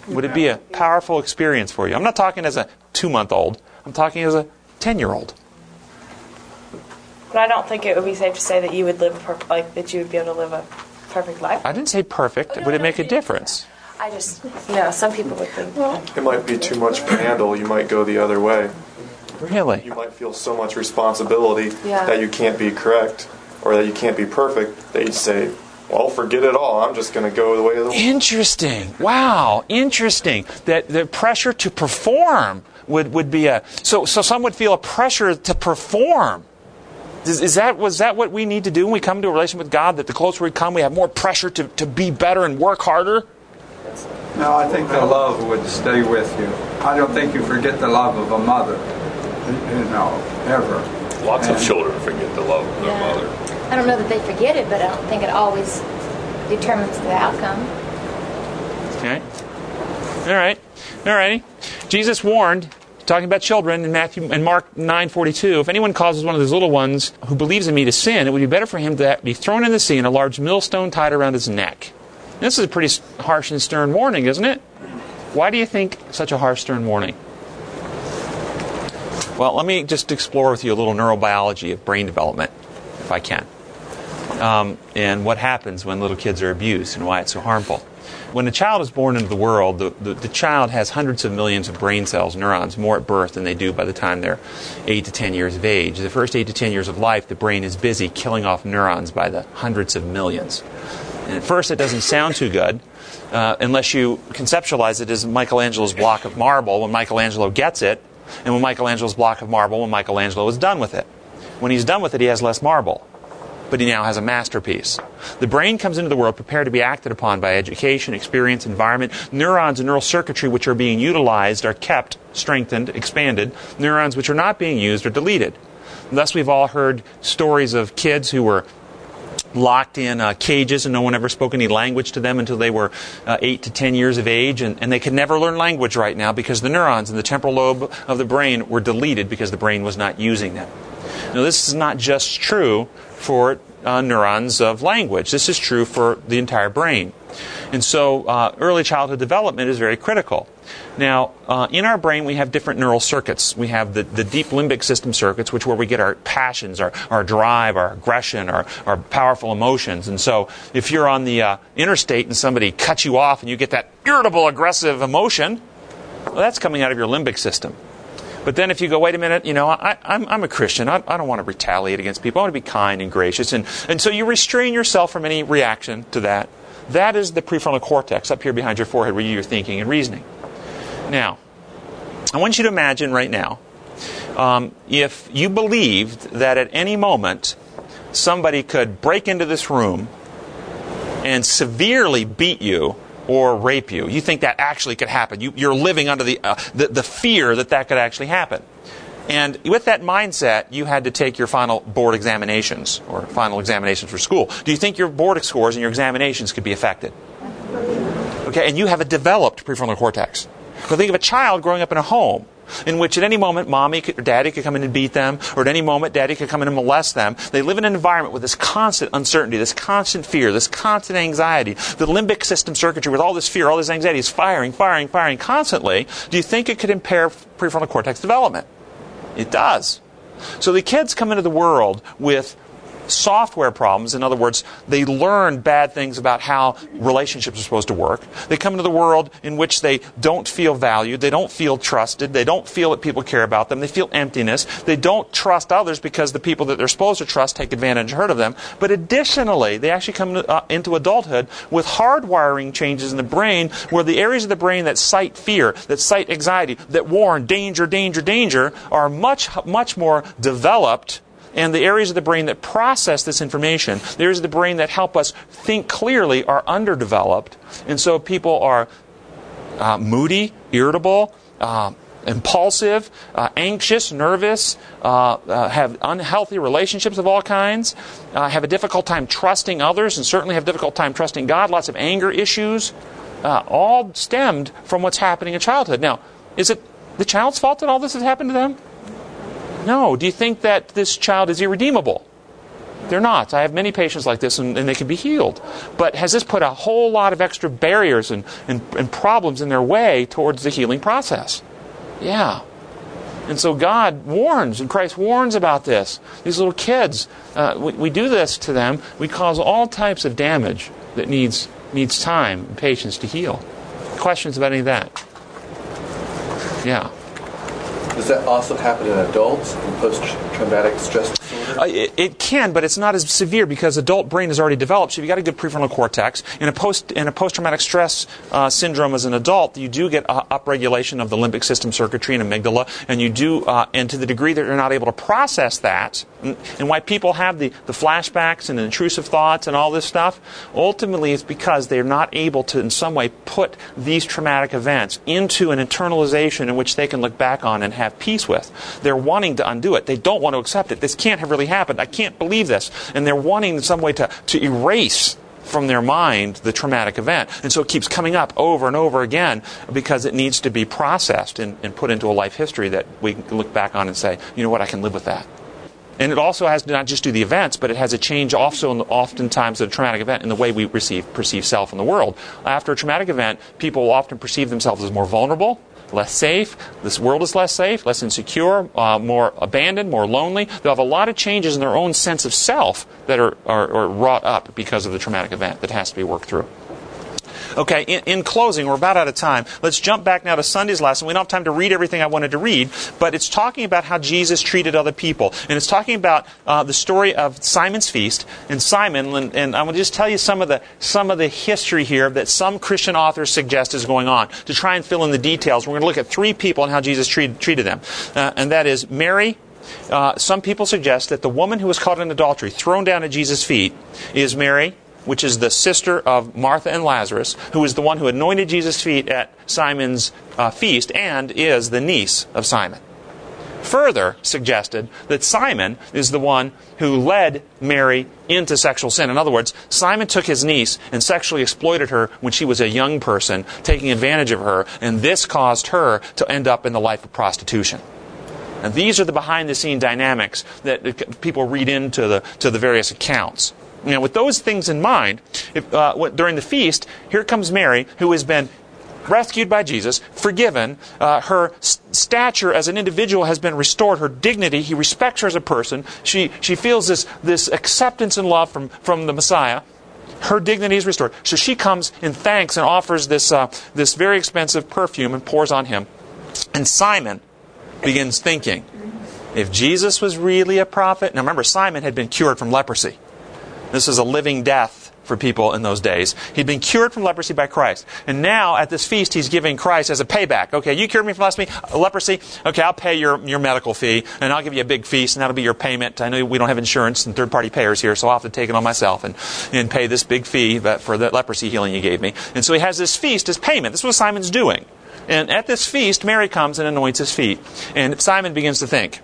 Would it be a powerful experience for you? I'm not talking as a two month old, I'm talking as a 10 year old. But I don't think it would be safe to say that you would live a perfect, like that you would be able to live a perfect life. I didn't say perfect. Oh, would it make a difference? I just, no, some people would think. well, It might be too much to handle. You might go the other way. Really? You might feel so much responsibility Yeah. that you can't be correct or that you can't be perfect that you say, well, forget it all. I'm just going to go the way of the Interesting. Wow. Interesting. That the pressure to perform would, would be a so so some would feel a pressure to perform. Is, is that was that what we need to do when we come to a relation with God? That the closer we come, we have more pressure to, to be better and work harder. No, I think the love would stay with you. I don't think you forget the love of a mother, you know, ever. Lots of children forget the love of their Yeah. mother. I don't know that they forget it, but I don't think it always determines the outcome. Okay. All right. All righty. Jesus warned, talking about children in Matthew and Mark 9:42, if anyone causes one of those little ones who believes in me to sin, it would be better for him to be thrown in the sea and a large millstone tied around his neck. This is a pretty harsh and stern warning, isn't it? Why do you think such a harsh, stern warning? Well, let me just explore with you a little neurobiology of brain development, if I can, um, and what happens when little kids are abused and why it's so harmful. When a child is born into the world, the, the, the child has hundreds of millions of brain cells, neurons, more at birth than they do by the time they're 8 to 10 years of age. The first 8 to 10 years of life, the brain is busy killing off neurons by the hundreds of millions. And at first, it doesn't sound too good uh, unless you conceptualize it as Michelangelo's block of marble when Michelangelo gets it, and when Michelangelo's block of marble when Michelangelo is done with it. When he's done with it, he has less marble, but he now has a masterpiece. The brain comes into the world prepared to be acted upon by education, experience, environment. Neurons and neural circuitry which are being utilized are kept, strengthened, expanded. Neurons which are not being used are deleted. Thus, we've all heard stories of kids who were locked in uh, cages and no one ever spoke any language to them until they were uh, 8 to 10 years of age and, and they could never learn language right now because the neurons in the temporal lobe of the brain were deleted because the brain was not using them now this is not just true for uh, neurons of language this is true for the entire brain and so uh, early childhood development is very critical now, uh, in our brain, we have different neural circuits. We have the, the deep limbic system circuits, which where we get our passions, our, our drive, our aggression, our, our powerful emotions. And so, if you're on the uh, interstate and somebody cuts you off and you get that irritable, aggressive emotion, well, that's coming out of your limbic system. But then if you go, wait a minute, you know, I, I'm, I'm a Christian. I, I don't want to retaliate against people. I want to be kind and gracious. And, and so you restrain yourself from any reaction to that. That is the prefrontal cortex up here behind your forehead where you're thinking and reasoning. Now, I want you to imagine right now um, if you believed that at any moment somebody could break into this room and severely beat you or rape you. You think that actually could happen. You, you're living under the, uh, the, the fear that that could actually happen. And with that mindset, you had to take your final board examinations or final examinations for school. Do you think your board scores and your examinations could be affected? Okay, and you have a developed prefrontal cortex. Now think of a child growing up in a home in which at any moment mommy could, or daddy could come in and beat them, or at any moment daddy could come in and molest them. They live in an environment with this constant uncertainty, this constant fear, this constant anxiety. The limbic system circuitry with all this fear, all this anxiety is firing, firing, firing constantly. Do you think it could impair prefrontal cortex development? It does. So the kids come into the world with software problems. In other words, they learn bad things about how relationships are supposed to work. They come into the world in which they don't feel valued, they don't feel trusted, they don't feel that people care about them, they feel emptiness, they don't trust others because the people that they're supposed to trust take advantage and hurt of them. But additionally, they actually come uh, into adulthood with hardwiring changes in the brain where the areas of the brain that cite fear, that cite anxiety, that warn danger, danger, danger are much, much more developed and the areas of the brain that process this information, the areas of the brain that help us think clearly, are underdeveloped. And so people are uh, moody, irritable, uh, impulsive, uh, anxious, nervous, uh, uh, have unhealthy relationships of all kinds, uh, have a difficult time trusting others, and certainly have difficult time trusting God, lots of anger issues, all stemmed from what's happening in childhood. Now, is it the child's fault that all this has happened to them? No. Do you think that this child is irredeemable? They're not. I have many patients like this and, and, they can be healed. But has this put a whole lot of extra barriers and, and, and problems in their way towards the healing process? Yeah. And so God warns, and Christ warns about this. These little kids, uh, we, we do this to them. We cause all types of damage that needs, needs time and patience to heal. Questions about any of that? Yeah. Does that also happen in adults in post-traumatic stress disorder? Uh, it, it, can, but it's not as severe because adult brain is already developed. So if you've got a good prefrontal cortex. In a post in a post-traumatic stress uh, syndrome as an adult, you do get uh, upregulation of the limbic system circuitry and amygdala, and you do, uh, and to the degree that you're not able to process that, and, and why people have the, the flashbacks and the intrusive thoughts and all this stuff, ultimately it's because they're not able to in some way put these traumatic events into an internalization in which they can look back on and have have peace with. They're wanting to undo it. They don't want to accept it. This can't have really happened. I can't believe this. And they're wanting in some way to, to erase from their mind the traumatic event. And so it keeps coming up over and over again because it needs to be processed and, and put into a life history that we look back on and say, you know what, I can live with that. And it also has to not just do the events, but it has a change also in the, oftentimes of a traumatic event in the way we receive, perceive self in the world. After a traumatic event, people often perceive themselves as more vulnerable, less safe. This world is less safe, less insecure, uh, more abandoned, more lonely. They'll have a lot of changes in their own sense of self that are, are, are wrought up because of the traumatic event that has to be worked through. Okay, in, in, closing, we're about out of time. Let's jump back now to Sunday's lesson. We don't have time to read everything I wanted to read, but it's talking about how Jesus treated other people. And it's talking about uh, the story of Simon's feast. And Simon, and, and I'm going to just tell you some of, the, some of the history here that some Christian authors suggest is going on to try and fill in the details. We're going to look at three people and how Jesus treat, treated them. Uh, and that is Mary, uh, some people suggest that the woman who was caught in adultery, thrown down at Jesus' feet, is Mary which is the sister of Martha and Lazarus, who is the one who anointed Jesus' feet at Simon's uh, feast and is the niece of Simon. Further suggested that Simon is the one who led Mary into sexual sin. In other words, Simon took his niece and sexually exploited her when she was a young person, taking advantage of her, and this caused her to end up in the life of prostitution. And these are the behind the scene dynamics that people read into the, to the various accounts. Now, with those things in mind, if, uh, during the feast, here comes Mary, who has been rescued by Jesus, forgiven. Uh, her stature as an individual has been restored. Her dignity, he respects her as a person. She, she feels this, this acceptance and love from, from the Messiah. Her dignity is restored. So she comes in thanks and offers this, uh, this very expensive perfume and pours on him. And Simon begins thinking, if Jesus was really a prophet, now remember, Simon had been cured from leprosy. This is a living death for people in those days. He'd been cured from leprosy by Christ. And now at this feast, he's giving Christ as a payback. Okay, you cured me from uh, leprosy. Okay, I'll pay your, your medical fee and I'll give you a big feast and that'll be your payment. I know we don't have insurance and third party payers here, so I'll have to take it on myself and, and pay this big fee for the leprosy healing you gave me. And so he has this feast as payment. This is what Simon's doing. And at this feast, Mary comes and anoints his feet. And Simon begins to think,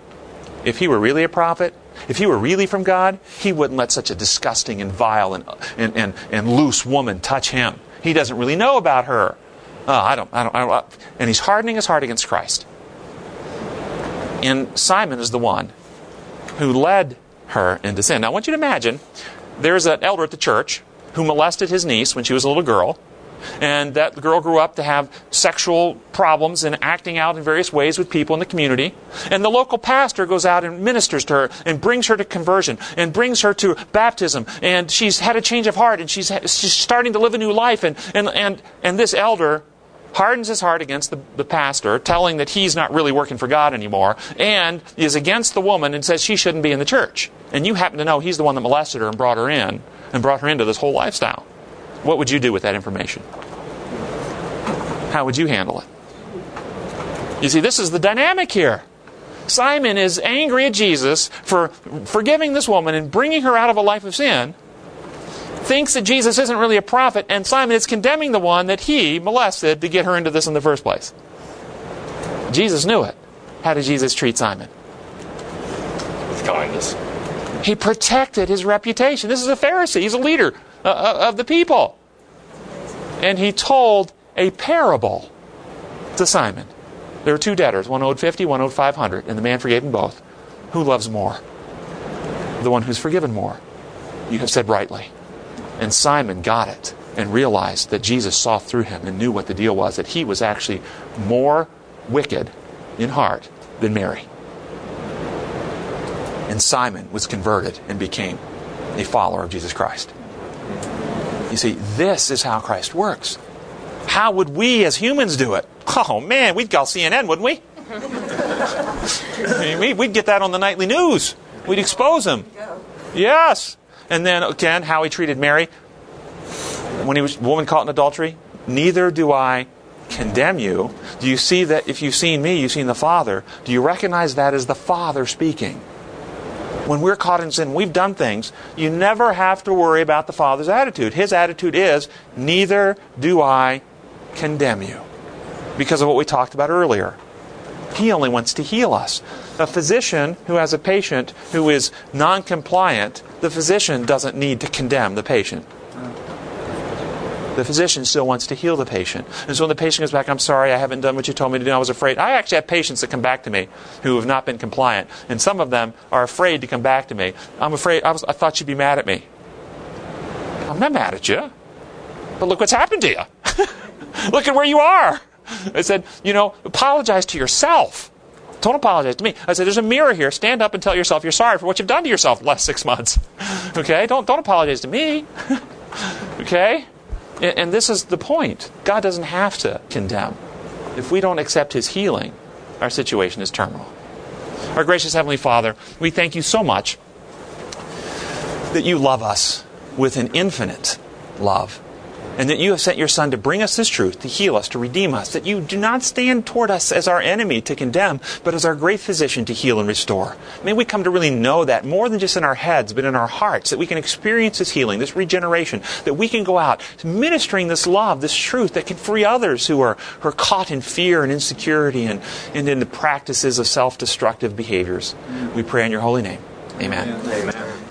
if he were really a prophet, if he were really from God, he wouldn't let such a disgusting and vile and, and, and, and loose woman touch him. He doesn't really know about her. Oh, I don't, I don't, I don't. And he's hardening his heart against Christ. And Simon is the one who led her into sin. Now, I want you to imagine there's an elder at the church who molested his niece when she was a little girl and that girl grew up to have sexual problems and acting out in various ways with people in the community. And the local pastor goes out and ministers to her and brings her to conversion and brings her to baptism. And she's had a change of heart and she's, she's starting to live a new life. And, and, and, and this elder hardens his heart against the, the pastor, telling that he's not really working for God anymore, and is against the woman and says she shouldn't be in the church. And you happen to know he's the one that molested her and brought her in and brought her into this whole lifestyle. What would you do with that information? How would you handle it? You see, this is the dynamic here. Simon is angry at Jesus for forgiving this woman and bringing her out of a life of sin, thinks that Jesus isn't really a prophet, and Simon is condemning the one that he molested to get her into this in the first place. Jesus knew it. How did Jesus treat Simon? With kindness. He protected his reputation. This is a Pharisee, he's a leader. Uh, uh, of the people. And he told a parable to Simon. There were two debtors, one owed 50, one owed 500, and the man forgave them both. Who loves more? The one who's forgiven more. You have said rightly. And Simon got it and realized that Jesus saw through him and knew what the deal was, that he was actually more wicked in heart than Mary. And Simon was converted and became a follower of Jesus Christ. You see, this is how Christ works. How would we as humans do it? Oh man, we'd call CNN, wouldn't we? We'd get that on the nightly news. We'd expose him. Yes. And then again, how he treated Mary when he was woman caught in adultery. Neither do I condemn you. Do you see that if you've seen me, you've seen the Father? Do you recognize that as the Father speaking? When we're caught in sin, we've done things, you never have to worry about the Father's attitude. His attitude is, Neither do I condemn you. Because of what we talked about earlier. He only wants to heal us. A physician who has a patient who is non compliant, the physician doesn't need to condemn the patient. The physician still wants to heal the patient. And so when the patient comes back, I'm sorry, I haven't done what you told me to do, I was afraid. I actually have patients that come back to me who have not been compliant. And some of them are afraid to come back to me. I'm afraid, I, was, I thought you'd be mad at me. I'm not mad at you. But look what's happened to you. [LAUGHS] look at where you are. I said, you know, apologize to yourself. Don't apologize to me. I said, there's a mirror here. Stand up and tell yourself you're sorry for what you've done to yourself the last six months. [LAUGHS] Okay? Don't, don't apologize to me. [LAUGHS] okay? And this is the point. God doesn't have to condemn. If we don't accept His healing, our situation is terminal. Our gracious Heavenly Father, we thank you so much that you love us with an infinite love and that you have sent your Son to bring us this truth, to heal us, to redeem us, that you do not stand toward us as our enemy to condemn, but as our great physician to heal and restore. May we come to really know that more than just in our heads, but in our hearts, that we can experience this healing, this regeneration, that we can go out ministering this love, this truth that can free others who are, who are caught in fear and insecurity and, and in the practices of self destructive behaviors. We pray in your holy name. Amen. Amen.